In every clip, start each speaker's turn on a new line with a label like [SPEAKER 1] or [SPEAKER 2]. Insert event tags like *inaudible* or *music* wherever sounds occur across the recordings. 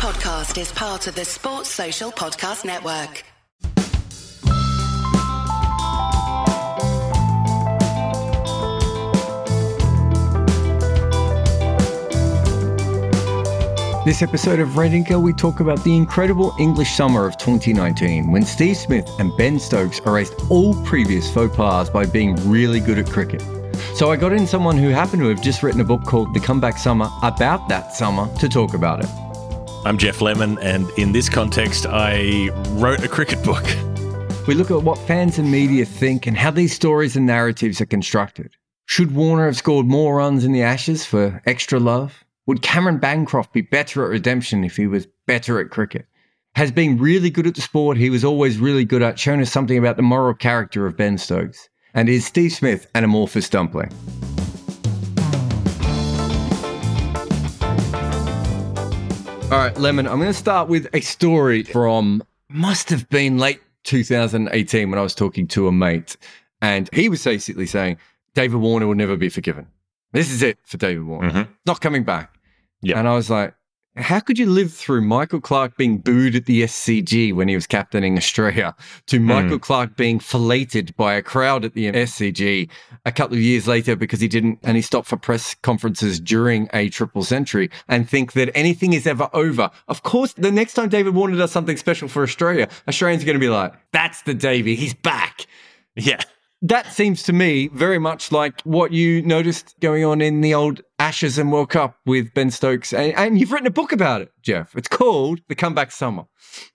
[SPEAKER 1] podcast is part of the Sports Social Podcast Network.
[SPEAKER 2] This episode of Red Inker, we talk about the incredible English summer of 2019 when Steve Smith and Ben Stokes erased all previous faux pas by being really good at cricket. So I got in someone who happened to have just written a book called The Comeback Summer about that summer to talk about it.
[SPEAKER 3] I'm Geoff Lemon, and in this context, I wrote a cricket book.
[SPEAKER 2] We look at what fans and media think and how these stories and narratives are constructed. Should Warner have scored more runs in the Ashes for extra love? Would Cameron Bancroft be better at redemption if he was better at cricket? Has been really good at the sport he was always really good at shown us something about the moral character of Ben Stokes? And is Steve Smith an amorphous dumpling? All right, Lemon, I'm going to start with a story from must have been late 2018 when I was talking to a mate. And he was basically saying David Warner will never be forgiven. This is it for David Warner.
[SPEAKER 3] Mhm.
[SPEAKER 2] Not coming back.
[SPEAKER 3] Yeah.
[SPEAKER 2] And I was like, how could you live through Michael Clarke being booed at the SCG when he was captaining Australia to hmm. Michael Clarke being filleted by a crowd at the SCG a couple of years later because he didn't and he stopped for press conferences during a triple century and think that anything is ever over? Of course, the next time David Warner does something special for Australia, Australians are going to be like, that's the Davy, he's back.
[SPEAKER 3] Yeah.
[SPEAKER 2] That seems to me very much like what you noticed going on in the old Ashes and World Cup with Ben Stokes. And, and you've written a book about it, Geoff. It's called The Comeback Summer.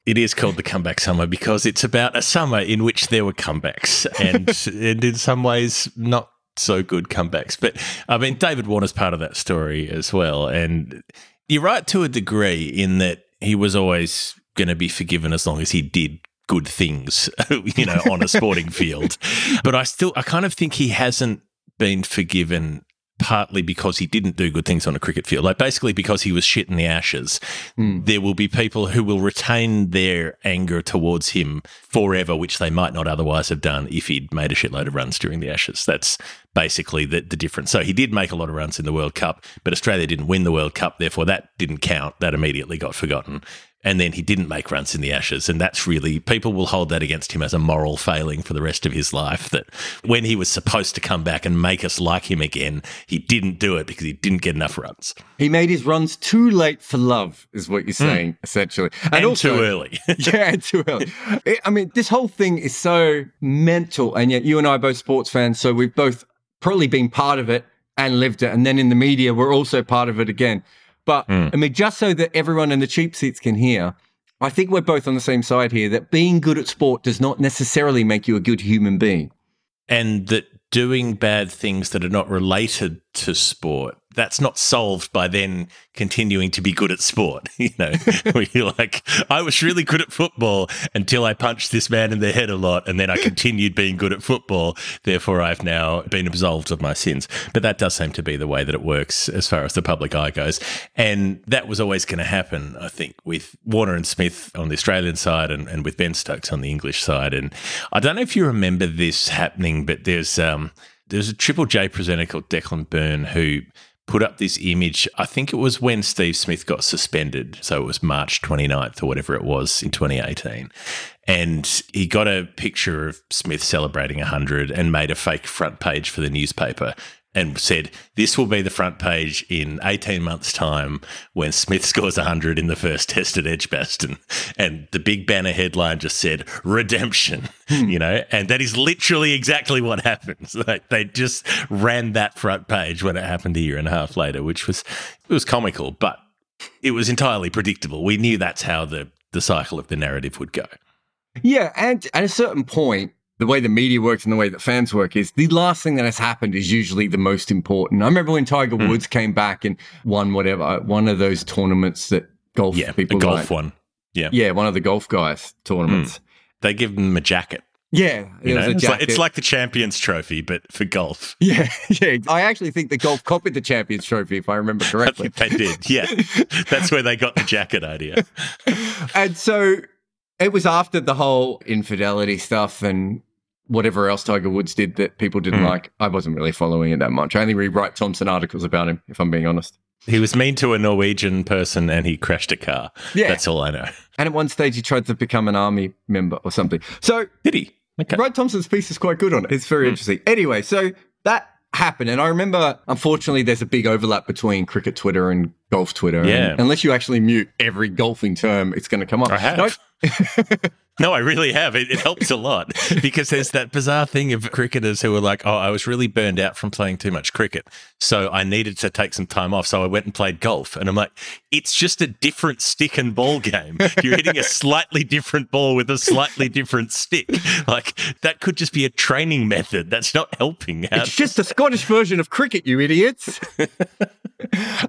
[SPEAKER 3] It is called the comeback summer because it's about a summer in which there were comebacks and, *laughs* and in some ways not so good comebacks. But I mean, David Warner's part of that story as well. And you're right to a degree in that he was always going to be forgiven as long as he did good things, *laughs* you know, on a *laughs* sporting field. But I still, I kind of think he hasn't been forgiven partly because he didn't do good things on a cricket field. Like basically because he was shit in the ashes. Hmm. There will be people who will retain their anger towards him forever, which they might not otherwise have done if he'd made a shitload of runs during the ashes. That's basically the, the difference. So he did make a lot of runs in the World Cup, but Australia didn't win the World Cup. Therefore, that didn't count. That immediately got forgotten. And then he didn't make runs in the Ashes. And that's really, people will hold that against him as a moral failing for the rest of his life. That when he was supposed to come back and make us like him again, he didn't do it because he didn't get enough runs.
[SPEAKER 2] He made his runs too late for love, is what you're hmm. saying, essentially.
[SPEAKER 3] And, also too early. *laughs*
[SPEAKER 2] yeah, and too early. It- I mean, this whole thing is so mental, and yet you and I are both sports fans, so we've both probably been part of it and lived it, and then in the media, we're also part of it again. But
[SPEAKER 3] Hmm.
[SPEAKER 2] I mean, just so that everyone in the cheap seats can hear, I think we're both on the same side here. That being good at sport does not necessarily make you a good human being.
[SPEAKER 3] and that doing bad things that are not related to sport that's not solved by then continuing to be good at sport *laughs* you know? Where you're like i was really good at football until i punched this man in the head a lot and then i continued being good at football. Therefore i've now been absolved of my sins. But that does seem to be the way that it works as far as the public eye goes. And that was always going to happen i think with warner and smith on the australian side and, and with ben stokes on the english side. And i don't know if you remember this happening but there's um there's a Triple J presenter called Declan Byrne who put up this image. I think it was when Steve Smith got suspended. So it was March 29th or whatever it was in 2018. And he got a picture of Smith celebrating 100 and made a fake front page for the newspaper and said, This will be the front page in 18 months' time when Smith scores 100 in the first *laughs* test at Edgbaston. And the big banner headline just said, Redemption, hmm. you know, and that is literally exactly what happens. *laughs* Like they just ran that front page when it happened a year and a half later, which was, it was comical, but it was entirely predictable. We knew that's how the, the cycle of the narrative would go.
[SPEAKER 2] Yeah, and at a certain point, the way the media works and the way that fans work is the last thing that has happened is usually the most important. I remember when Tiger
[SPEAKER 3] Hmm.
[SPEAKER 2] Woods came back and won whatever one of those tournaments that golf
[SPEAKER 3] Yeah, the golf
[SPEAKER 2] like.
[SPEAKER 3] one. Yeah.
[SPEAKER 2] Yeah, one of the golf guys tournaments.
[SPEAKER 3] They give them a jacket.
[SPEAKER 2] Yeah,
[SPEAKER 3] You know? it's, like, it's like the Champions Trophy, but for golf. *laughs*
[SPEAKER 2] yeah, yeah. I actually think the golf copied the Champions Trophy, if I remember *laughs*
[SPEAKER 3] I
[SPEAKER 2] correctly.
[SPEAKER 3] think they did. Yeah. *laughs* That's where they got the jacket idea.
[SPEAKER 2] and so it was after the whole infidelity stuff and whatever else Tiger Woods did that people didn't
[SPEAKER 3] Hmm.
[SPEAKER 2] like. I wasn't really following it that much. I only read Wright Thompson articles about him, if I'm being honest.
[SPEAKER 3] He was mean to a Norwegian person and he crashed a car.
[SPEAKER 2] Yeah.
[SPEAKER 3] That's all I know.
[SPEAKER 2] And at one stage, he tried to become an army member or something. So,
[SPEAKER 3] Did he? Okay.
[SPEAKER 2] Wright Thompson's piece is quite good on it. It's very interesting. Anyway, so that happened. And I remember, unfortunately, there's a big overlap between cricket Twitter and golf Twitter. And
[SPEAKER 3] Yeah.
[SPEAKER 2] unless you actually mute every golfing term, it's going to come up.
[SPEAKER 3] I have.
[SPEAKER 2] No,
[SPEAKER 3] No, I really have. It, it helps a lot *laughs* because there's that bizarre thing of cricketers who are like, oh, I was really burned out from playing too much cricket. So I needed to take some time off. So I went and played golf. And I'm like, it's just a different stick and ball game. You're hitting a slightly different ball with a slightly different stick. Like that could just be a training method. That's not helping out.
[SPEAKER 2] It's just a Scottish version of cricket, you idiots. *laughs*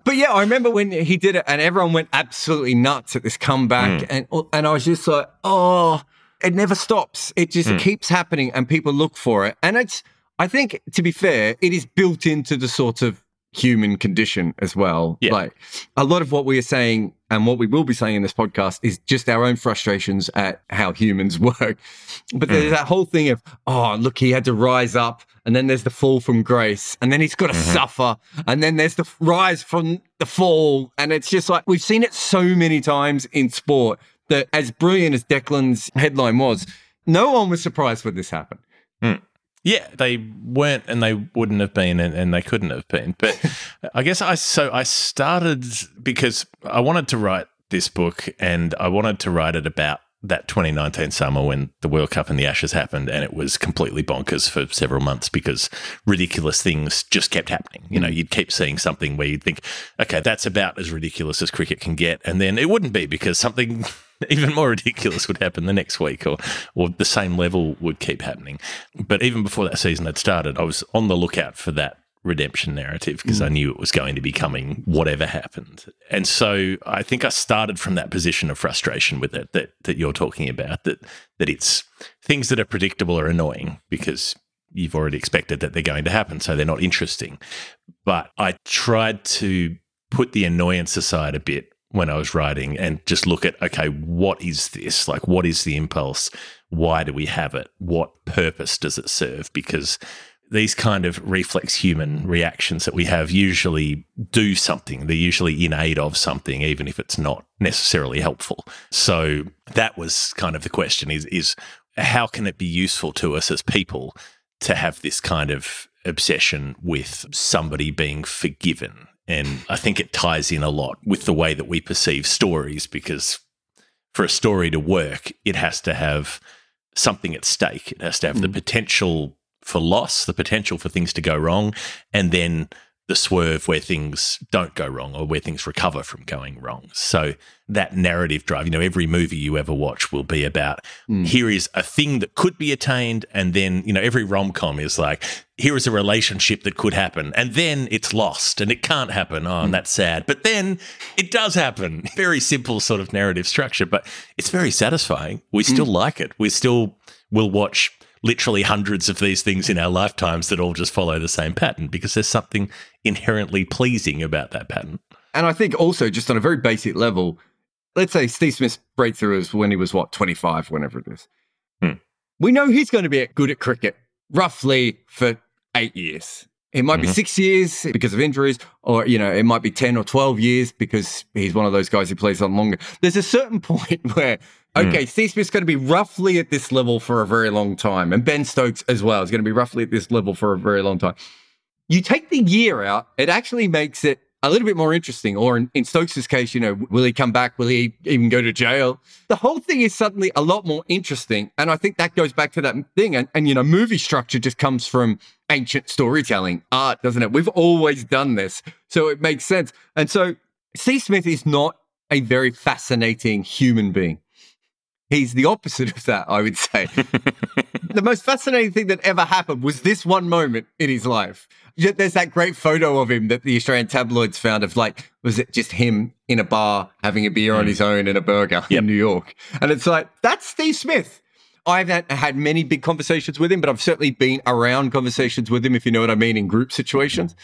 [SPEAKER 2] but yeah, I remember when he did it, and everyone went absolutely nuts at this comeback, mm. and and I was just like, oh, it never stops. It just hmm. keeps happening, and people look for it. And it's, I think, to be fair, it is built into the sort of human condition as well.
[SPEAKER 3] Yeah.
[SPEAKER 2] Like a lot of what we are saying and what we will be saying in this podcast is just our own frustrations at how humans *laughs* work. But there's hmm. that whole thing of, oh, look, he had to rise up, and then there's the fall from grace, and then he's got to mm-hmm. suffer, and then there's the rise from the fall. And it's just like we've seen it so many times in sport that as brilliant as Declan's headline was, no one was surprised when this happened. Hmm.
[SPEAKER 3] Yeah, they weren't and they wouldn't have been and, and they couldn't have been. But *laughs* I guess I so I started because I wanted to write this book and I wanted to write it about that 2019 summer when the World Cup and the Ashes happened and it was completely bonkers for several months because ridiculous things just kept happening. You know, mm. you'd keep seeing something where you'd think, okay, that's about as ridiculous as cricket can get. And then it wouldn't be because something *laughs* even more ridiculous would happen the next week or or the same level would keep happening. But even before that season had started, I was on the lookout for that redemption narrative because I mm. knew it was going to be coming whatever happened. And so I think I started from that position of frustration with it that that you're talking about that that it's things that are predictable are annoying because you've already expected that they're going to happen so they're not interesting. But I tried to put the annoyance aside a bit when I was writing and just look at okay, what is this? Like, what is the impulse? Why do we have it? What purpose does it serve? Because these kind of reflex human reactions that we have usually do something. They're usually in aid of something, even if it's not necessarily helpful. So that was kind of the question is, is how can it be useful to us as people to have this kind of obsession with somebody being forgiven? And I think it ties in a lot with the way that we perceive stories because for a story to work, it has to have something at stake. It has to have the mm. potential for loss, the potential for things to go wrong, and then the swerve where things don't go wrong or where things recover from going wrong. So that narrative drive, you know, every movie you ever watch will be about hmm. here is a thing that could be attained, and then, you know, every rom com is like, here is a relationship that could happen, and then it's lost and it can't happen. Oh, and that's sad. But then it does happen. *laughs* Very simple sort of narrative structure, but it's very satisfying. We hmm. still like it. We still will watch literally hundreds of these things in our lifetimes that all just follow the same pattern because there's something inherently pleasing about that pattern.
[SPEAKER 2] And I think also, just on a very basic level, let's say Steve Smith's breakthrough is when he was what, 25, whenever it is.
[SPEAKER 3] Hmm.
[SPEAKER 2] We know he's going to be good at cricket roughly for eight years. It might be
[SPEAKER 3] Mhm.
[SPEAKER 2] six years because of injuries, or, you know, it might be 10 or 12 years because he's one of those guys who plays on longer. There's a certain *laughs* point where, Hmm. okay, Steve Smith's going to be roughly at this level for a very long time. And Ben Stokes as well is going to be roughly at this level for a very long time. You take the year out, it actually makes it a little bit more interesting. Or in, in Stokes' case, you know, will he come back? Will he even go to jail? The whole thing is suddenly a lot more interesting. And I think that goes back to that thing. And, and you know, movie structure just comes from ancient storytelling, art, doesn't it? We've always done this. So it makes sense. And so Steve Smith is not a very fascinating human being. He's the opposite of that, I would say. *laughs* the most fascinating thing that ever happened was this one moment in his life. Yeah, There's that great photo of him that the Australian tabloids found of like, was it just him in a bar having a beer on mm. his own and a burger
[SPEAKER 3] Yep.
[SPEAKER 2] in New York? And it's like, that's Steve Smith. I haven't had many big conversations with him, but I've certainly been around conversations with him, if you know what I mean, in group situations.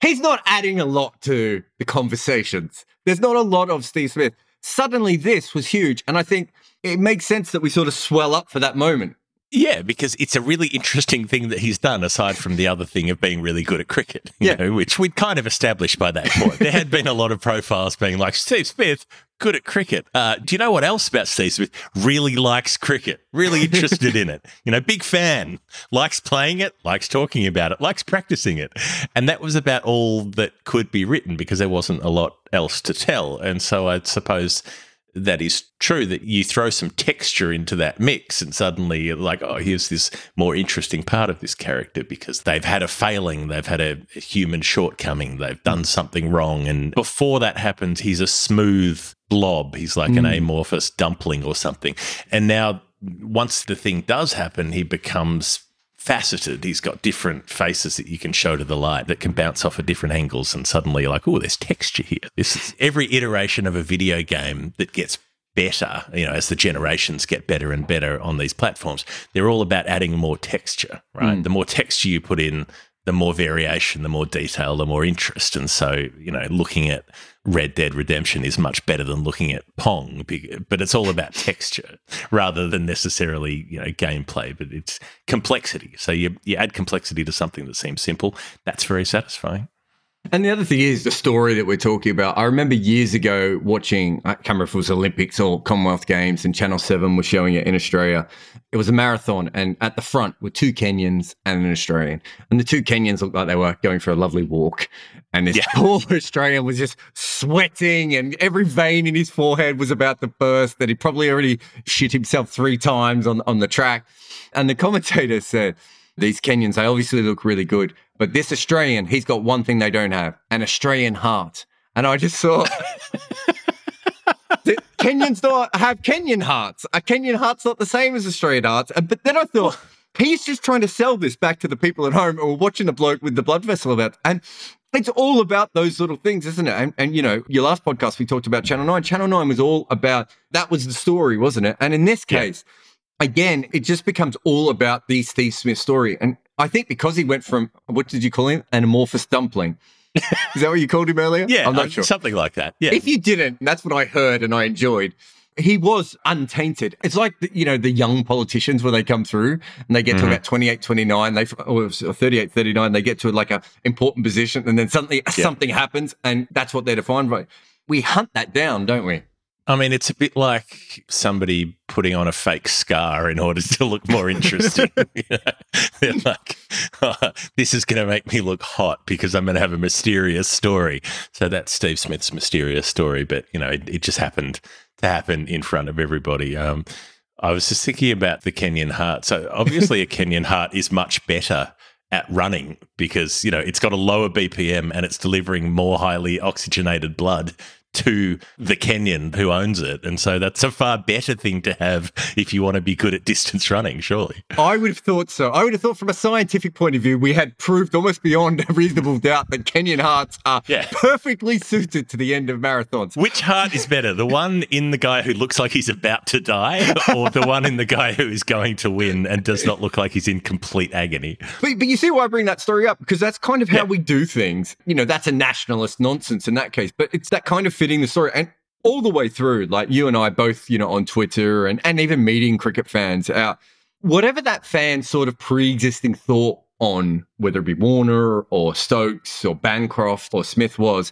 [SPEAKER 2] He's not adding a lot to the conversations. There's not a lot of Steve Smith. Suddenly, this was huge. And I think it makes sense that we sort of swell up for that moment
[SPEAKER 3] Yeah, because it's a really interesting thing that he's done, aside from the other thing of being really good at cricket, *laughs* you
[SPEAKER 2] Yeah.
[SPEAKER 3] know, which we'd kind of established by that point. there had been a lot of profiles being like, Steve Smith, good at cricket. Uh, do you know what else about Steve Smith? Really likes cricket, really interested in it. You know, big fan, likes playing it, likes talking about it, likes practicing it. And that was about all that could be written because there wasn't a lot else to tell. And so I suppose that is true that you throw some texture into that mix and suddenly you're like oh here's this more interesting part of this character because they've had a failing they've had a, a human shortcoming they've done mm. something wrong and before that happens he's a smooth blob he's like an mm. amorphous dumpling or something. And now once the thing does happen he becomes faceted. He's got different faces that you can show to the light that can bounce off at different angles, and suddenly you're like, oh, there's texture here. This is every iteration of a video game that gets better, you know, as the generations get better and better on these platforms, they're all about adding more texture, right? Mm. The more texture you put in, the more variation, the more detail, the more interest. And so, you know, looking at Red Dead Redemption is much better than looking at Pong, but it's all about texture rather than necessarily, you know, gameplay, but it's complexity. So you, you add complexity to something that seems simple. That's very satisfying.
[SPEAKER 2] And the other thing is the story that we're talking about. I remember years ago watching, I can't remember if it was Olympics or Commonwealth Games, and Channel 7 was showing it in Australia. It was a marathon, and at the front were two Kenyans and an Australian. And the two Kenyans looked like they were going for a lovely walk. And this
[SPEAKER 3] Yeah. *laughs*
[SPEAKER 2] poor Australian was just sweating, and every vein in his forehead was about to burst. That he probably already shit himself three times on, on the track. And the commentator said, these Kenyans, they obviously look really good, but this Australian, he's got one thing they don't have an Australian heart. And I just thought, *laughs* Kenyans don't have Kenyan hearts. A Kenyan heart's not the same as Australian hearts. But then I thought, he's just trying to sell this back to the people at home who are watching the bloke with the blood vessel about. And it's all about those little things, isn't it? And, and you know, your last podcast, we talked about Channel 9. Channel 9 was all about that was the story, wasn't it? And in this
[SPEAKER 3] Yeah.
[SPEAKER 2] case, again, it just becomes all about the Steve Smith story. And I think because he went from, what did you call him? An amorphous dumpling. Is that what you called him earlier? *laughs*
[SPEAKER 3] Yeah,
[SPEAKER 2] I'm not
[SPEAKER 3] uh,
[SPEAKER 2] sure.
[SPEAKER 3] something like that. Yeah.
[SPEAKER 2] If you didn't, that's what I heard and I enjoyed. He was untainted. It's like, the, you know, the young politicians where they come through and they get to
[SPEAKER 3] Mhm.
[SPEAKER 2] about 28, 29, they, or it 38, 39, they get to like a important position and then suddenly something happens and that's what they're defined by. We hunt that down, don't we?
[SPEAKER 3] I mean, it's a bit like somebody putting on a fake scar in order to look more interesting. *laughs* *laughs* You know? They're like, "Oh, this is going to make me look hot because I'm going to have a mysterious story. So that's Steve Smith's mysterious story, but you know, it, it just happened to happen in front of everybody. Um, I was just thinking about the Kenyan heart. So obviously, a *laughs* Kenyan heart is much better at running because you know it's got a lower BPM and it's delivering more highly oxygenated blood to the Kenyan who owns it. And so that's a far better thing to have if you want to be good at distance running, surely.
[SPEAKER 2] I would have thought so. I would have thought from a scientific point of view, we had proved almost beyond a reasonable doubt that Kenyan hearts are
[SPEAKER 3] Yeah.
[SPEAKER 2] perfectly suited to the end of marathons.
[SPEAKER 3] Which heart is better, the one in the guy who looks like he's about to die, or the one in the guy who is going to win and does not look like he's in complete agony?
[SPEAKER 2] But, but you see why I bring that story up because that's kind of how
[SPEAKER 3] Yeah.
[SPEAKER 2] we do things. You know, that's a nationalist nonsense in that case, but it's that kind of the story. And all the way through, like you and I both, you know, on Twitter and, and even meeting cricket fans out, whatever that fan sort of pre existing thought on, whether it be Warner or Stokes or Bancroft or Smith was,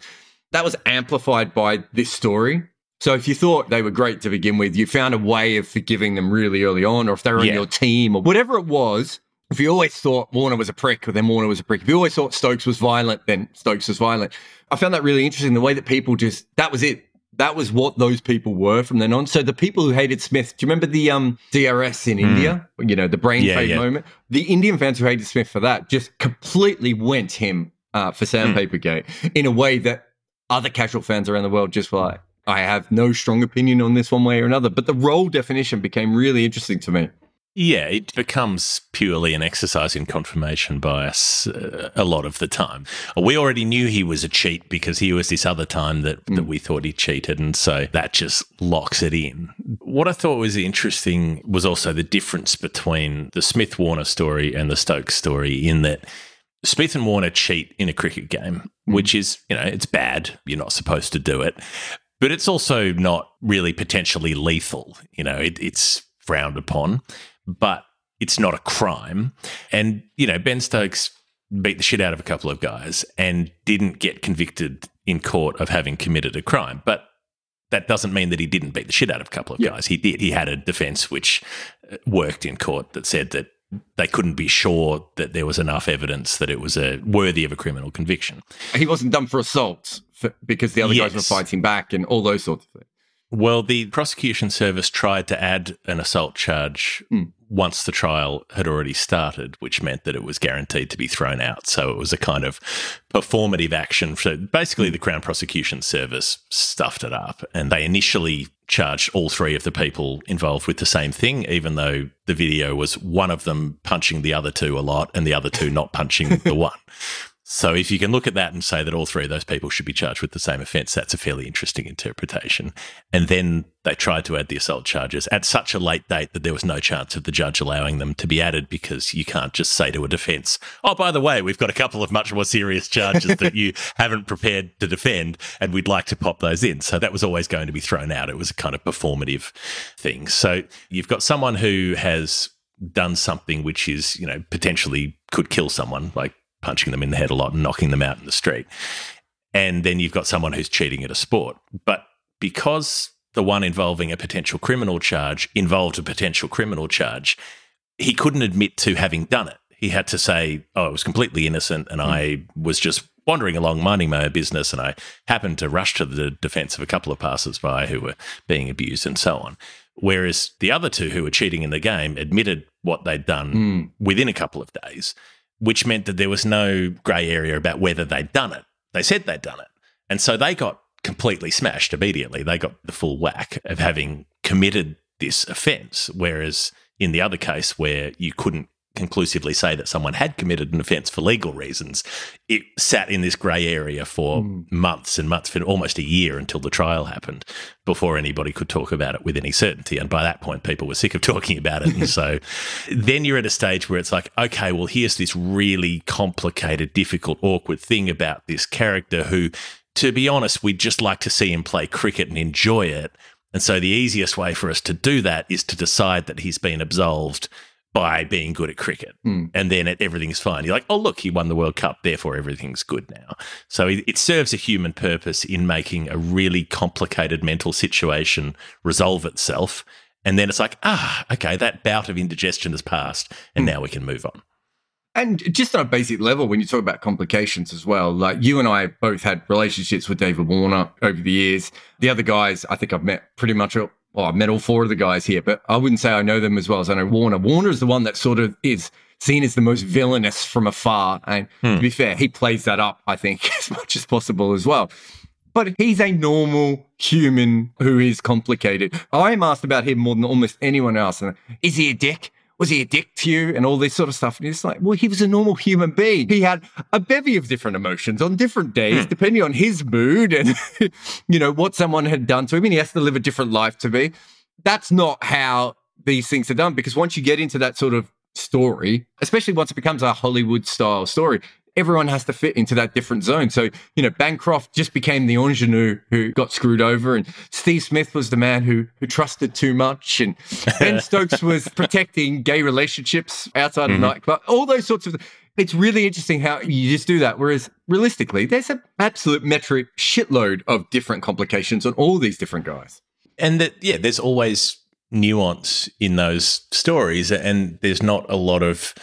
[SPEAKER 2] that was amplified by this story. So if you thought they were great to begin with, you found a way of forgiving them really early on, or if they were
[SPEAKER 3] Yeah.
[SPEAKER 2] on your team or whatever it was, if you always thought Warner was a prick, then Warner was a prick. If you always thought Stokes was violent, then Stokes was violent. I found that really interesting. The way that people just that was it. That was what those people were from then on. So the people who hated Smith, do you remember the um DRS in India? You know, the brain.
[SPEAKER 3] Yeah,
[SPEAKER 2] fade
[SPEAKER 3] yeah.
[SPEAKER 2] moment. The Indian fans who hated Smith for that just completely went him uh, for
[SPEAKER 3] Hmm.
[SPEAKER 2] Sandpapergate in a way that other casual fans around the world just were like, I have no strong opinion on this one way or another. But the role definition became really interesting to me.
[SPEAKER 3] Yeah, it becomes purely an exercise in confirmation bias uh, a lot of the time. We already knew he was a cheat because he was this other time that, that we thought he cheated. And so that just locks it in. What I thought was interesting was also the difference between the Smith Warner story and the Stokes story, in that Smith and Warner cheat in a cricket game, which is, you know, it's bad. You're not supposed to do it. But it's also not really potentially lethal. You know, it, it's frowned upon but it's not a crime. And, you know, Ben Stokes beat the shit out of a couple of guys and didn't get convicted in court of having committed a crime. But that doesn't mean that he didn't beat the shit out of a couple of
[SPEAKER 2] Yeah.
[SPEAKER 3] guys. He did. He had a defense which uh, worked in court that said that they couldn't be sure that there was enough evidence that it was a worthy of a criminal conviction.
[SPEAKER 2] He wasn't done for assault for, because the other guys were fighting back and all those sorts of things.
[SPEAKER 3] Well, the prosecution service tried to add an assault charge
[SPEAKER 2] Hmm.
[SPEAKER 3] once the trial had already started, which meant that it was guaranteed to be thrown out. So it was a kind of performative action. So basically, the Crown Prosecution Service stuffed it up, and they initially charged all three of the people involved with the same thing, even though the video was one of them punching the other two a lot and the other two not punching the *laughs* one. So if you can look at that and say that all three of those people should be charged with the same offence, that's a fairly interesting interpretation. And then they tried to add the assault charges at such a late date that there was no chance of the judge allowing them to be added because you can't just say to a defence, "Oh, by the way, we've got a couple of much more serious charges that you *laughs* haven't prepared to defend, and we'd like to pop those in." So that was always going to be thrown out. It was a kind of performative thing. So you've got someone who has done something which is, you know, potentially could kill someone, like punching them in the head a lot and knocking them out in the street. And then you've got someone who's cheating at a sport. But because the one involving a potential criminal charge involved a potential criminal charge, he couldn't admit to having done it. He had to say, Oh, I was completely innocent and I was just wandering along minding my own business and I happened to rush to the defense of a couple of passers by who were being abused and so on. Whereas the other two who were cheating in the game admitted what they'd done
[SPEAKER 2] Mm.
[SPEAKER 3] within a couple of days, which meant that there was no grey area about whether they'd done it. They said they'd done it. And so they got completely smashed immediately. They got the full whack of having committed this offence. Whereas in the other case, where you couldn't conclusively say that someone had committed an offence for legal reasons, it sat in this grey area for
[SPEAKER 2] Mm.
[SPEAKER 3] months and months, for almost a year until the trial happened before anybody could talk about it with any certainty. And by that point, people were sick of *laughs* talking about it. And so then you're at a stage where it's like, okay, well, here's this really complicated, difficult, awkward thing about this character who, to be honest, we'd just like to see him play cricket and enjoy it. And so the easiest way for us to do that is to decide that he's been absolved by being good at cricket.
[SPEAKER 2] Hmm.
[SPEAKER 3] And then it, everything's fine. You're like, oh, look, he won the World Cup, therefore everything's good now. So it, it serves a human purpose in making a really complicated mental situation resolve itself. And then it's like, ah, okay, that bout of indigestion has passed, and now we can move on.
[SPEAKER 2] And just on a basic level, when you talk about complications as well, like you and I both had relationships with David Warner over the years. The other guys, I think I've met pretty much all, well, I've met all four of the guys here, but I wouldn't say I know them as well as I know Warner. Warner is the one that sort of is seen as the most villainous from afar. And
[SPEAKER 3] Hmm.
[SPEAKER 2] to be fair, he plays that up, I think, *laughs* as much as possible as well. But he's a normal human who is complicated. I'm asked about him more than almost anyone else. And is he a dick? Was he a dick to you? And all this sort of stuff. And it's like, well, he was a normal human being. He had a bevy of different emotions on different days, hmm. depending on his mood and, *laughs* you know, what someone had done to him. And he has to live a different life to me. That's not how these things are done. Because once you get into that sort of story, especially once it becomes a Hollywood style story, everyone has to fit into that different zone. So, you know, Bancroft just became the ingenue who got screwed over, and Steve Smith was the man who who trusted too much, and *laughs* Ben Stokes was protecting gay relationships outside of
[SPEAKER 3] Mhm.
[SPEAKER 2] nightclub. All those sorts of. It's really interesting how you just do that. Whereas realistically, there's an absolute metric shitload of different complications on all these different guys.
[SPEAKER 3] and that yeah there's always nuance in those stories and there's not a lot of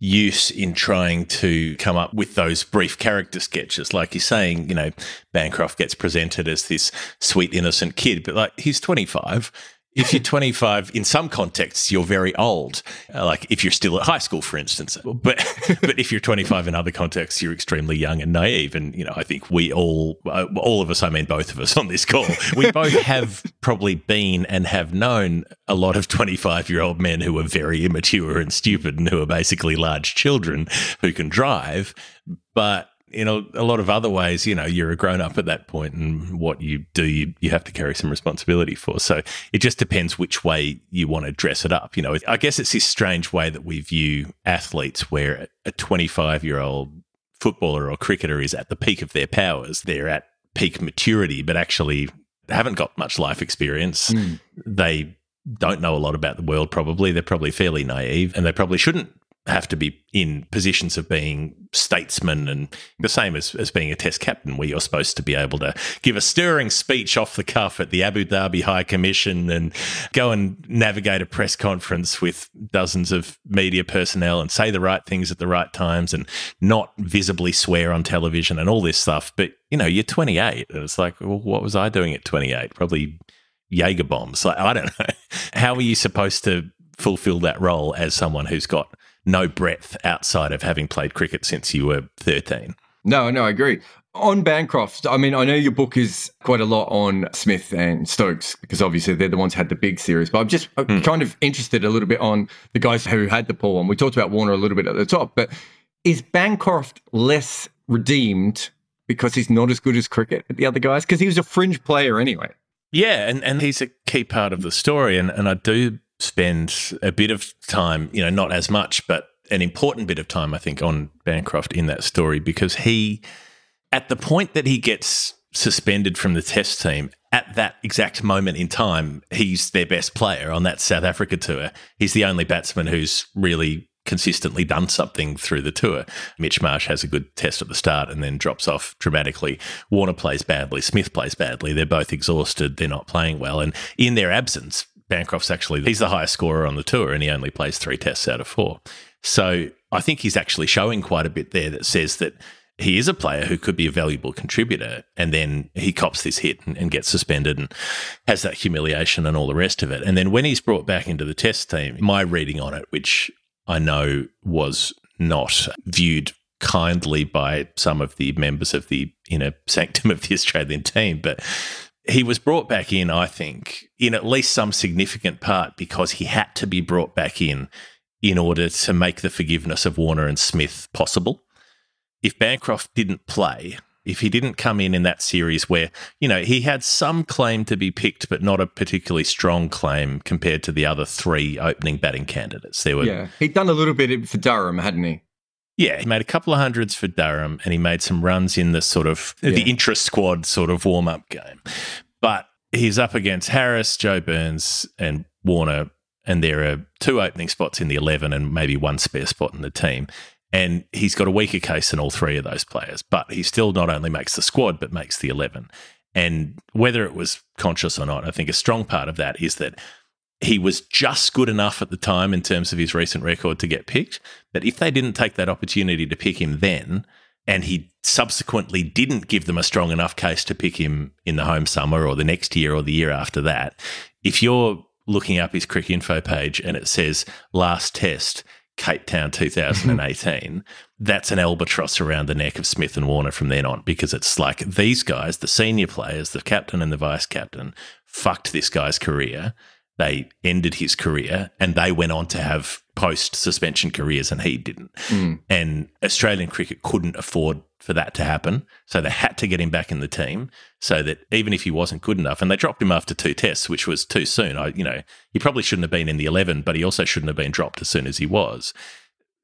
[SPEAKER 3] use in trying to come up with those brief character sketches. Like you're saying you know bancroft gets presented as this sweet innocent kid but like he's 25 if you're 25 in some contexts you're very old uh, like if you're still at high school for instance. But *laughs* but if you're 25 in other contexts you're extremely young and naive. And you know i think we all uh, all of us i mean both of us on this call we both have probably been and have known a lot of 25 year old men who are very immature and stupid and who are basically large children who can drive. But in a, a lot of other ways, you know, you're a grown up at that point, and what you do, you, you have to carry some responsibility for. So it just depends which way you want to dress it up. You know, I guess it's this strange way that we view athletes, where a 25 year old footballer or cricketer is at the peak of their powers. They're at peak maturity, but actually haven't got much life experience. Hmm. They don't know a lot about the world, probably. They're probably fairly naive and they probably shouldn't have to be in positions of being statesmen and the same as, as being a test captain where you're supposed to be able to give a stirring speech off the cuff at the Abu Dhabi High Commission and go and navigate a press conference with dozens of media personnel and say the right things at the right times and not visibly swear on television and all this stuff. But, you know, you're 28 and it's like, well, what was I doing at 28? Probably Jaeger bombs. Like, I don't know. *laughs* How are you supposed to fulfill that role as someone who's got no breadth outside of having played cricket since you were 13.
[SPEAKER 2] No, no, I agree. On Bancroft, I mean, I know your book is quite a lot on Smith and Stokes because obviously they're the ones who had the big series. But I'm just mm. kind of interested a little bit on the guys who had the poem. We talked about Warner a little bit at the top, but is Bancroft less redeemed because he's not as good as cricket at the other guys? Because he was a fringe player anyway.
[SPEAKER 3] Yeah, and, and he's a key part of the story. And, and I do spend a bit of time, you know, not as much, but an important bit of time, I think, on Bancroft in that story because he, at the point that he gets suspended from the test team, at that exact moment in time, he's their best player on that South Africa tour. He's the only batsman who's really consistently done something through the tour. Mitch Marsh has a good test at the start and then drops off dramatically. Warner plays badly. Smith plays badly. They're both exhausted. They're not playing well. And in their absence, Bancroft's actually he's the highest scorer on the tour, and he only plays three tests out of four. So I think he's actually showing quite a bit there that says that he is a player who could be a valuable contributor, and then he cops this hit and, and, gets suspended and has that humiliation and all the rest of it. And then when he's brought back into the test team, my reading on it, which I know was not viewed kindly by some of the members of the inner sanctum of the Australian team, but he was brought back in, I think, in at least some significant part because he had to be brought back in in order to make the forgiveness of Warner and Smith possible. If Bancroft didn't play, if he didn't come in in that series where, you know, he had some claim to be picked, but not a particularly strong claim compared to the other three opening batting candidates. There were.
[SPEAKER 2] Yeah. He'd done a little bit for Durham, hadn't he?
[SPEAKER 3] Yeah, he made a couple of hundreds for Durham and he made some runs in the sort of yeah. the intra-squad sort of warm up game. But he's up against Harris, Joe Burns, and Warner, and there are two opening spots in the 11 and maybe one spare spot in the team. And he's got a weaker case than all three of those players, but he still not only makes the squad, but makes the 11. And whether it was conscious or not, I think a strong part of that is that he was just good enough at the time in terms of his recent record to get picked. But if they didn't take that opportunity to pick him then, and he subsequently didn't give them a strong enough case to pick him in the home summer or the next year or the year after that, if you're looking up his Cricinfo page and it says last test, Cape Town 2018, *laughs* that's an albatross around the neck of Smith and Warner from then on because it's like these guys, the senior players, the captain and the vice captain, fucked this guy's career they ended his career and they went on to have post suspension careers and he didn't. Mm. And Australian cricket couldn't afford for that to happen. So they had to get him back in the team so that even if he wasn't good enough, and they dropped him after two tests, which was too soon. I, you know, he probably shouldn't have been in the 11, but he also shouldn't have been dropped as soon as he was.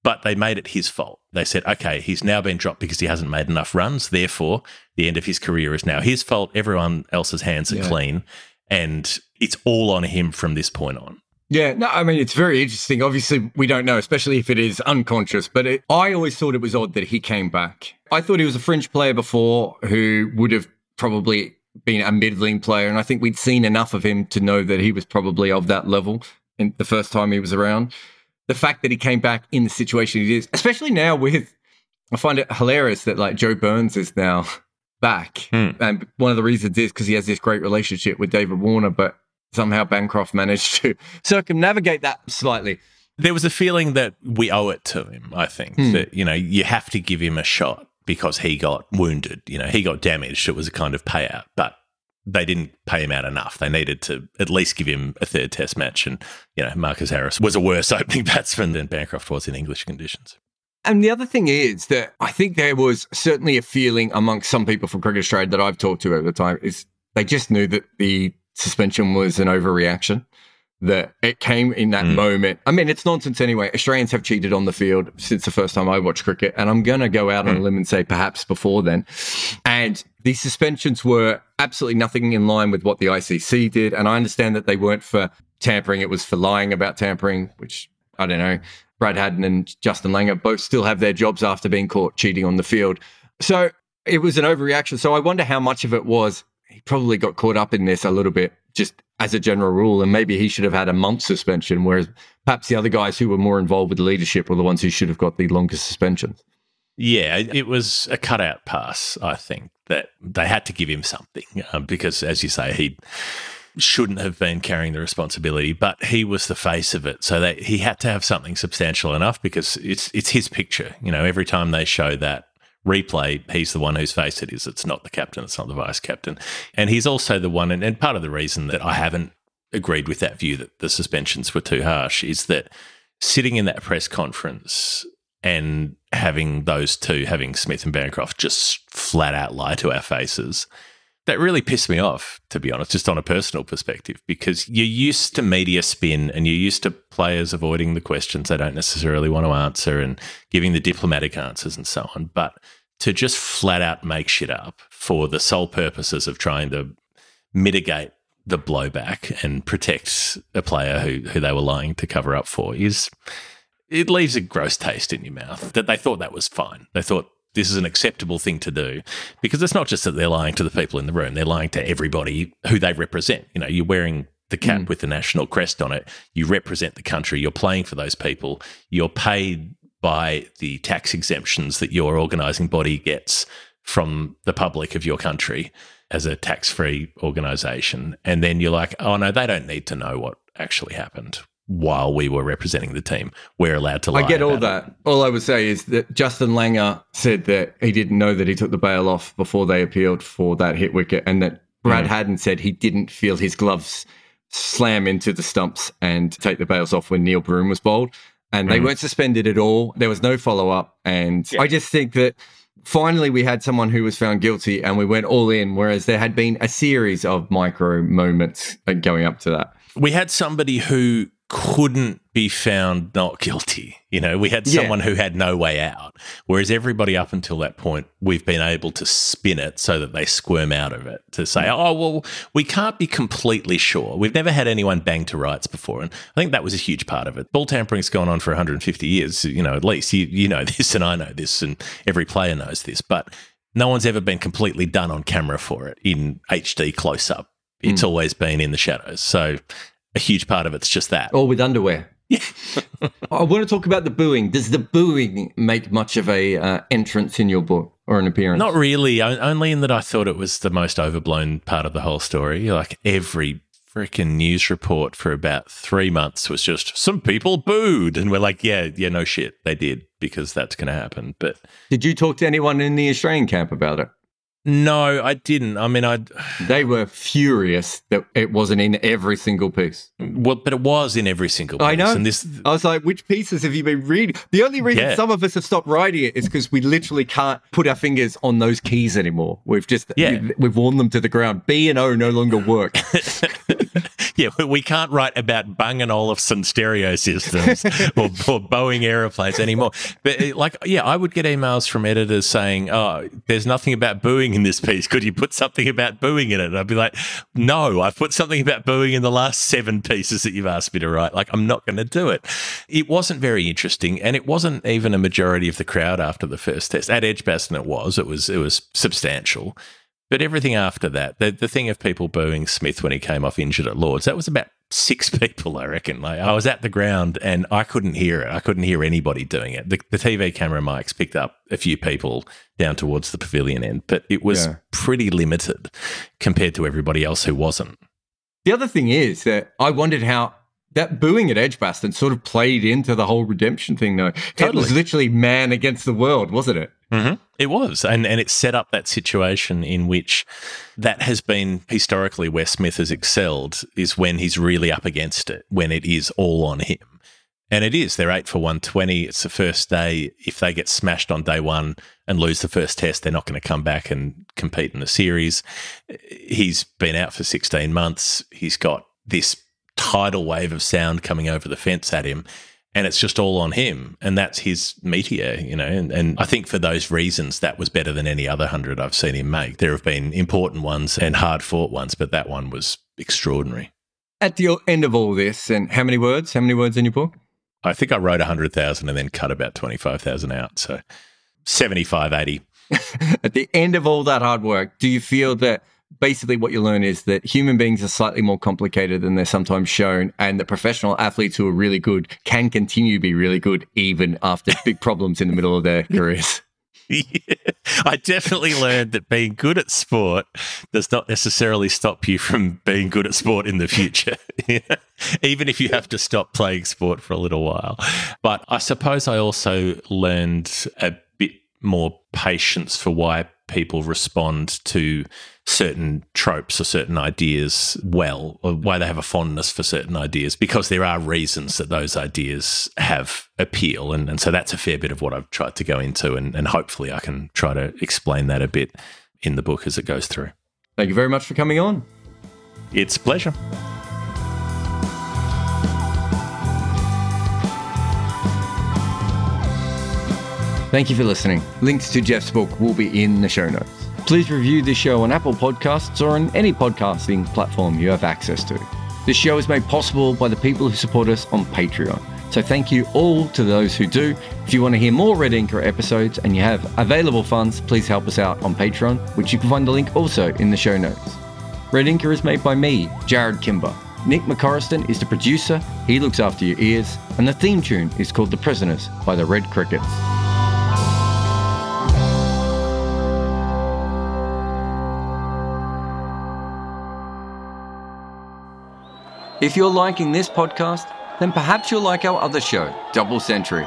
[SPEAKER 3] But they made it his fault. They said, okay, he's now been dropped because he hasn't made enough runs. Therefore, the end of his career is now his fault. Everyone else's hands are yeah. clean and it's all on him from this point on.
[SPEAKER 2] Yeah, no, I mean, it's very interesting. Obviously, we don't know, especially if it is unconscious, but it, I always thought it was odd that he came back. I thought he was a fringe player before who would have probably been a middling player. And I think we'd seen enough of him to know that he was probably of that level in the first time he was around. The fact that he came back in the situation he is, especially now with, I find it hilarious that like Joe Burns is now back. Hmm. And one of the reasons is because he has this great relationship with David Warner, but somehow Bancroft managed to *laughs* circumnavigate that slightly.
[SPEAKER 3] There was a feeling that we owe it to him, I think, hmm. that, you know, you have to give him a shot because he got wounded. You know, he got damaged. It was a kind of payout, but they didn't pay him out enough. They needed to at least give him a third test match. And, you know, Marcus Harris was a worse *laughs* opening batsman than Bancroft was in English conditions.
[SPEAKER 2] And the other thing is that I think there was certainly a feeling amongst some people from Cricket Australia that I've talked to over the time is they just knew that the suspension was an overreaction. That it came in that mm. moment. I mean, it's nonsense anyway. Australians have cheated on the field since the first time I watched cricket, and I'm going to go out mm. on a mm. limb and say perhaps before then. And these suspensions were absolutely nothing in line with what the ICC did. And I understand that they weren't for tampering, it was for lying about tampering, which I don't know. Brad Haddin and Justin Langer both still have their jobs after being caught cheating on the field. So it was an overreaction. So I wonder how much of it was he probably got caught up in this a little bit, just as a general rule, and maybe he should have had a month suspension, whereas perhaps the other guys who were more involved with the leadership were the ones who should have got the longest suspensions.
[SPEAKER 3] Yeah, it was a cutout pass, I think, that they had to give him something um, because, as you say, he shouldn't have been carrying the responsibility, but he was the face of it. So he had to have something substantial enough because it's it's his picture. You know, every time they show that replay, he's the one whose face it is. It's not the captain, it's not the vice captain. And he's also the one, and, and part of the reason that I haven't agreed with that view that the suspensions were too harsh is that sitting in that press conference and having those two, having Smith and Bancroft, just flat out lie to our faces that really pissed me off, to be honest, just on a personal perspective, because you're used to media spin and you're used to players avoiding the questions they don't necessarily want to answer and giving the diplomatic answers and so on. But to just flat out make shit up for the sole purposes of trying to mitigate the blowback and protect a player who, who they were lying to cover up for is it leaves a gross taste in your mouth that they thought that was fine. They thought this is an acceptable thing to do because it's not just that they're lying to the people in the room, they're lying to everybody who they represent. You know, you're wearing the cap mm. with the national crest on it, you represent the country, you're playing for those people, you're paid by the tax exemptions that your organising body gets from the public of your country as a tax free organisation. And then you're like, oh no, they don't need to know what actually happened while we were representing the team. We're allowed to lie.
[SPEAKER 2] I get all that.
[SPEAKER 3] It.
[SPEAKER 2] All I would say is that Justin Langer said that he didn't know that he took the bail off before they appealed for that hit wicket, and that Brad mm. Haddin said he didn't feel his gloves slam into the stumps and take the bails off when Neil Broom was bowled. And they mm. weren't suspended at all. There was no follow up. And yeah. I just think that finally we had someone who was found guilty and we went all in, whereas there had been a series of micro moments going up to that.
[SPEAKER 3] We had somebody who couldn't be found not guilty. You know, we had someone yeah. who had no way out. Whereas everybody up until that point, we've been able to spin it so that they squirm out of it to say, oh, well, we can't be completely sure. We've never had anyone bang to rights before. And I think that was a huge part of it. Ball tampering's gone on for 150 years, you know, at least you, you know *laughs* this and I know this and every player knows this. But no one's ever been completely done on camera for it in HD close up. It's mm. always been in the shadows. So a huge part of it's just that.
[SPEAKER 2] Or with underwear. Yeah. *laughs* I want to talk about the booing. Does the booing make much of a uh, entrance in your book or an appearance?
[SPEAKER 3] Not really. Only in that I thought it was the most overblown part of the whole story. Like every freaking news report for about three months was just some people booed, and we're like, yeah, yeah, no shit, they did because that's going to happen. But
[SPEAKER 2] did you talk to anyone in the Australian camp about it?
[SPEAKER 3] No, I didn't. I mean, I. *sighs*
[SPEAKER 2] They were furious that it wasn't in every single piece.
[SPEAKER 3] Well, but it was in every single piece.
[SPEAKER 2] I know.
[SPEAKER 3] And this,
[SPEAKER 2] I was like, which pieces have you been reading? The only reason yeah. some of us have stopped writing it is because we literally can't put our fingers on those keys anymore. We've just, yeah. we've, we've worn them to the ground. B and O no longer work. *laughs* *laughs*
[SPEAKER 3] yeah, we can't write about Bang & Olufsen stereo systems *laughs* or, or Boeing aeroplanes anymore. But uh, like, yeah, I would get emails from editors saying, "Oh, there's nothing about booing in this piece. Could you put something about booing in it? And I'd be like, no, I've put something about booing in the last seven pieces that you've asked me to write. Like, I'm not going to do it. It wasn't very interesting. And it wasn't even a majority of the crowd after the first test. At Edgbaston, it was. It was, it was substantial. But everything after that, the, the thing of people booing Smith when he came off injured at Lords, that was about six *laughs* people, I reckon. Like I was at the ground and I couldn't hear it. I couldn't hear anybody doing it. The, the TV camera mics picked up a few people down towards the pavilion end, but it was yeah. pretty limited compared to everybody else who wasn't.
[SPEAKER 2] The other thing is that I wondered how that booing at Edgbaston sort of played into the whole redemption thing, though. Totally. It was literally man against the world, wasn't it?
[SPEAKER 3] Mm-hmm. It was, and and it set up that situation in which that has been historically where Smith has excelled is when he's really up against it, when it is all on him. And it is. They're eight for 120. It's the first day. If they get smashed on day one and lose the first test, they're not going to come back and compete in the series. He's been out for 16 months. He's got this tidal wave of sound coming over the fence at him and it's just all on him and that's his meteor you know and, and, i think for those reasons that was better than any other 100 i've seen him make there have been important ones and hard fought ones but that one was extraordinary
[SPEAKER 2] At the end of all this, and how many words? How many words in your book?
[SPEAKER 3] I think I wrote 100,000 and then cut about 25,000 out. So 75, 80. *laughs*
[SPEAKER 2] At the end of all that hard work, do you feel that basically what you learn is that human beings are slightly more complicated than they're sometimes shown, and that professional athletes who are really good can continue to be really good even after *laughs* big problems in the middle of their careers? *laughs*
[SPEAKER 3] Yeah. I definitely learned that being good at sport does not necessarily stop you from being good at sport in the future, *laughs* even if you have to stop playing sport for a little while. But I suppose I also learned a bit more patience for why people respond to certain tropes or certain ideas well, or why they have a fondness for certain ideas, because there are reasons that those ideas have appeal. And, and so that's a fair bit of what I've tried to go into. And, and hopefully I can try to explain that a bit in the book as it goes through.
[SPEAKER 2] Thank you very much for coming on.
[SPEAKER 3] It's a pleasure.
[SPEAKER 2] Thank you for listening. Links to Geoff's book will be in the show notes. Please review this show on Apple Podcasts or on any podcasting platform you have access to. This show is made possible by the people who support us on Patreon. So thank you all to those who do. If you want to hear more Red Inker episodes and you have available funds, please help us out on Patreon, which you can find the link also in the show notes. Red Inker is made by me, Jarrod Kimber. Nick McCorriston is the producer, he looks after your ears, and the theme tune is called The Prisoners by the Red Crickets. If you're liking this podcast, then perhaps you'll like our other show, Double Century.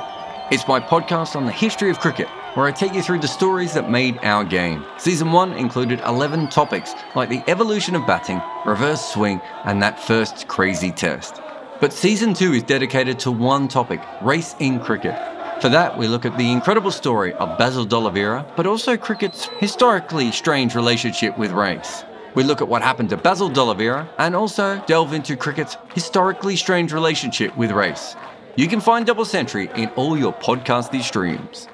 [SPEAKER 2] It's my podcast on the history of cricket, where I take you through the stories that made our game. Season 1 included 11 topics, like the evolution of batting, reverse swing, and that first crazy test. But Season 2 is dedicated to one topic race in cricket. For that, we look at the incredible story of Basil D'Oliveira, but also cricket's historically strange relationship with race. We look at what happened to Basil D'Oliveira and also delve into cricket's historically strange relationship with race. You can find Double Century in all your podcasty streams.